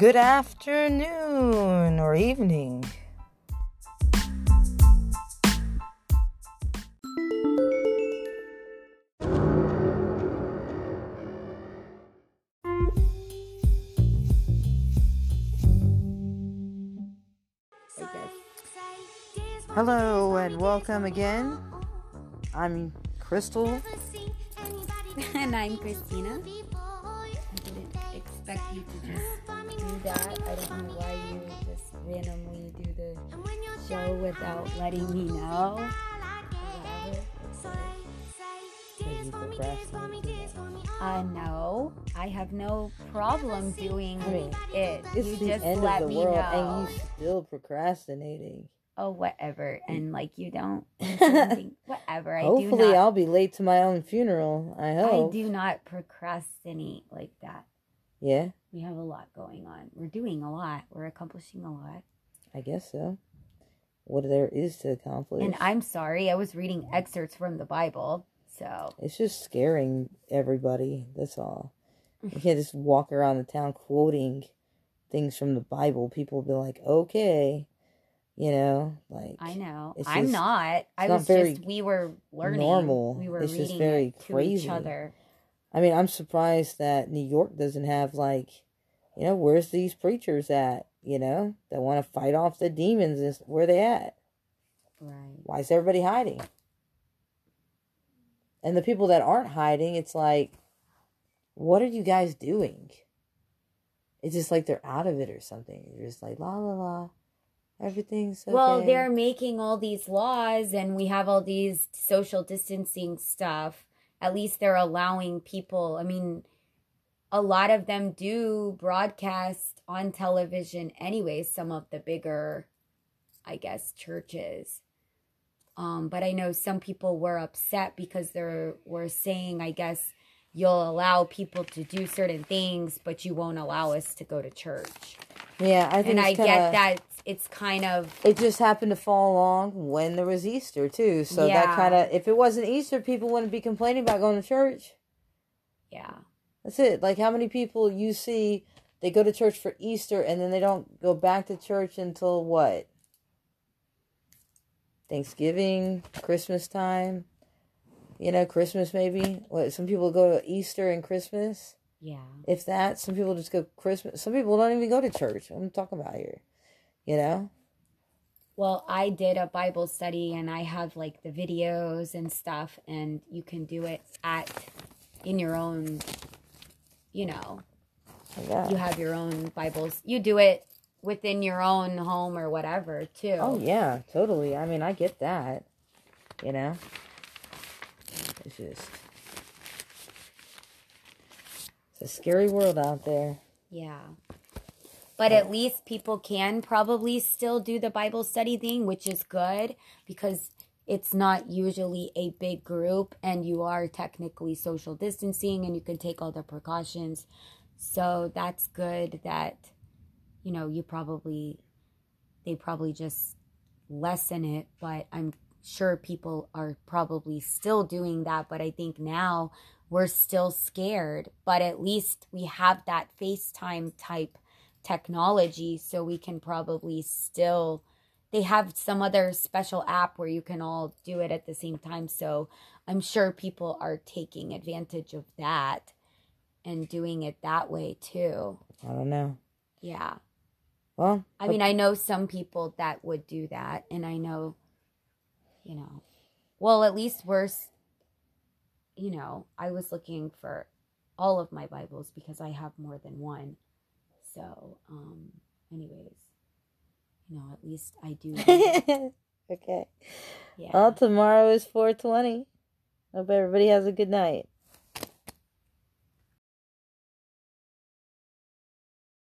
Good afternoon or evening. Hello and welcome again. I'm Krystal. and I'm Christina. I expect you to just do that. I don't know why you would just randomly do the show without letting me know. Uh, no, I have no problem doing I mean, it. It's you the just end let of the me world know. and you still procrastinating. oh, whatever. And like you don't. whatever. I do Hopefully not. I'll be late to my own funeral. I hope. I do not procrastinate like that. Yeah, We have a lot going on. We're doing a lot. We're accomplishing a lot. I guess so. What there is to accomplish. And I'm sorry, I was reading excerpts from the Bible. So, It's just scaring everybody. That's all. You can't just walk around the town quoting things from the Bible. People will be like, okay, you know, like I know. It's I'm just- not. I was just, we were learning. normal. We were It's just very it to crazy. each other. I mean, I'm surprised that New York doesn't have like, you know, where's these preachers at? You know, that want to fight off the demons. Is where they at? Right. Why is everybody hiding? And the people that aren't hiding, it's like, what are you guys doing? It's just like they're out of it or something. You're just like la la la, everything's okay. Well, they're making all these laws and we have all these social distancing stuff. At least they're allowing people, I mean, a lot of them do broadcast on television anyway, some of the bigger, I guess, churches. Um, but I know some people were upset because they were saying, I guess, you'll allow people to do certain things, but you won't allow us to go to church. yeah. I think And I it's get kinda- that it's kind of It just happened to fall along when there was Easter too. So that kind of, if it wasn't Easter, people wouldn't be complaining about going to church. yeah. That's it. Like how many people you see they go to church for Easter and then they don't go back to church until what? Thanksgiving, Christmas time. You know, Christmas maybe. What some people go to Easter and Christmas. Yeah. If that, some people just go Christmas. Some people don't even go to church. What I'm talking about here. You know? Well, I did a Bible study and I have like the videos and stuff and you can do it at in your own you know, Yeah. you have your own Bibles. You do it within your own home or whatever, too. Oh yeah, totally. I mean, I get that. You know, it's just it's a scary world out there. Yeah. But at least people can probably still do the Bible study thing, which is good because it's not usually a big group and you are technically social distancing and you can take all the precautions. So that's good that, you know, you probably, they probably just lessen it, but I'm sure people are probably still doing that. But I think now we're still scared, but at least we have that FaceTime type technology so we can probably still they have some other special app where you can all do it at the same time. So i'm sure people are taking advantage of that and doing it that way too. I don't know. yeah. Well, i mean i know some people that would do that and i know you know well at least we're you know i was looking for all of my bibles because i have more than one so um anyways you know at least i do okay. yeah Well, tomorrow is 420. Hope everybody has a good night.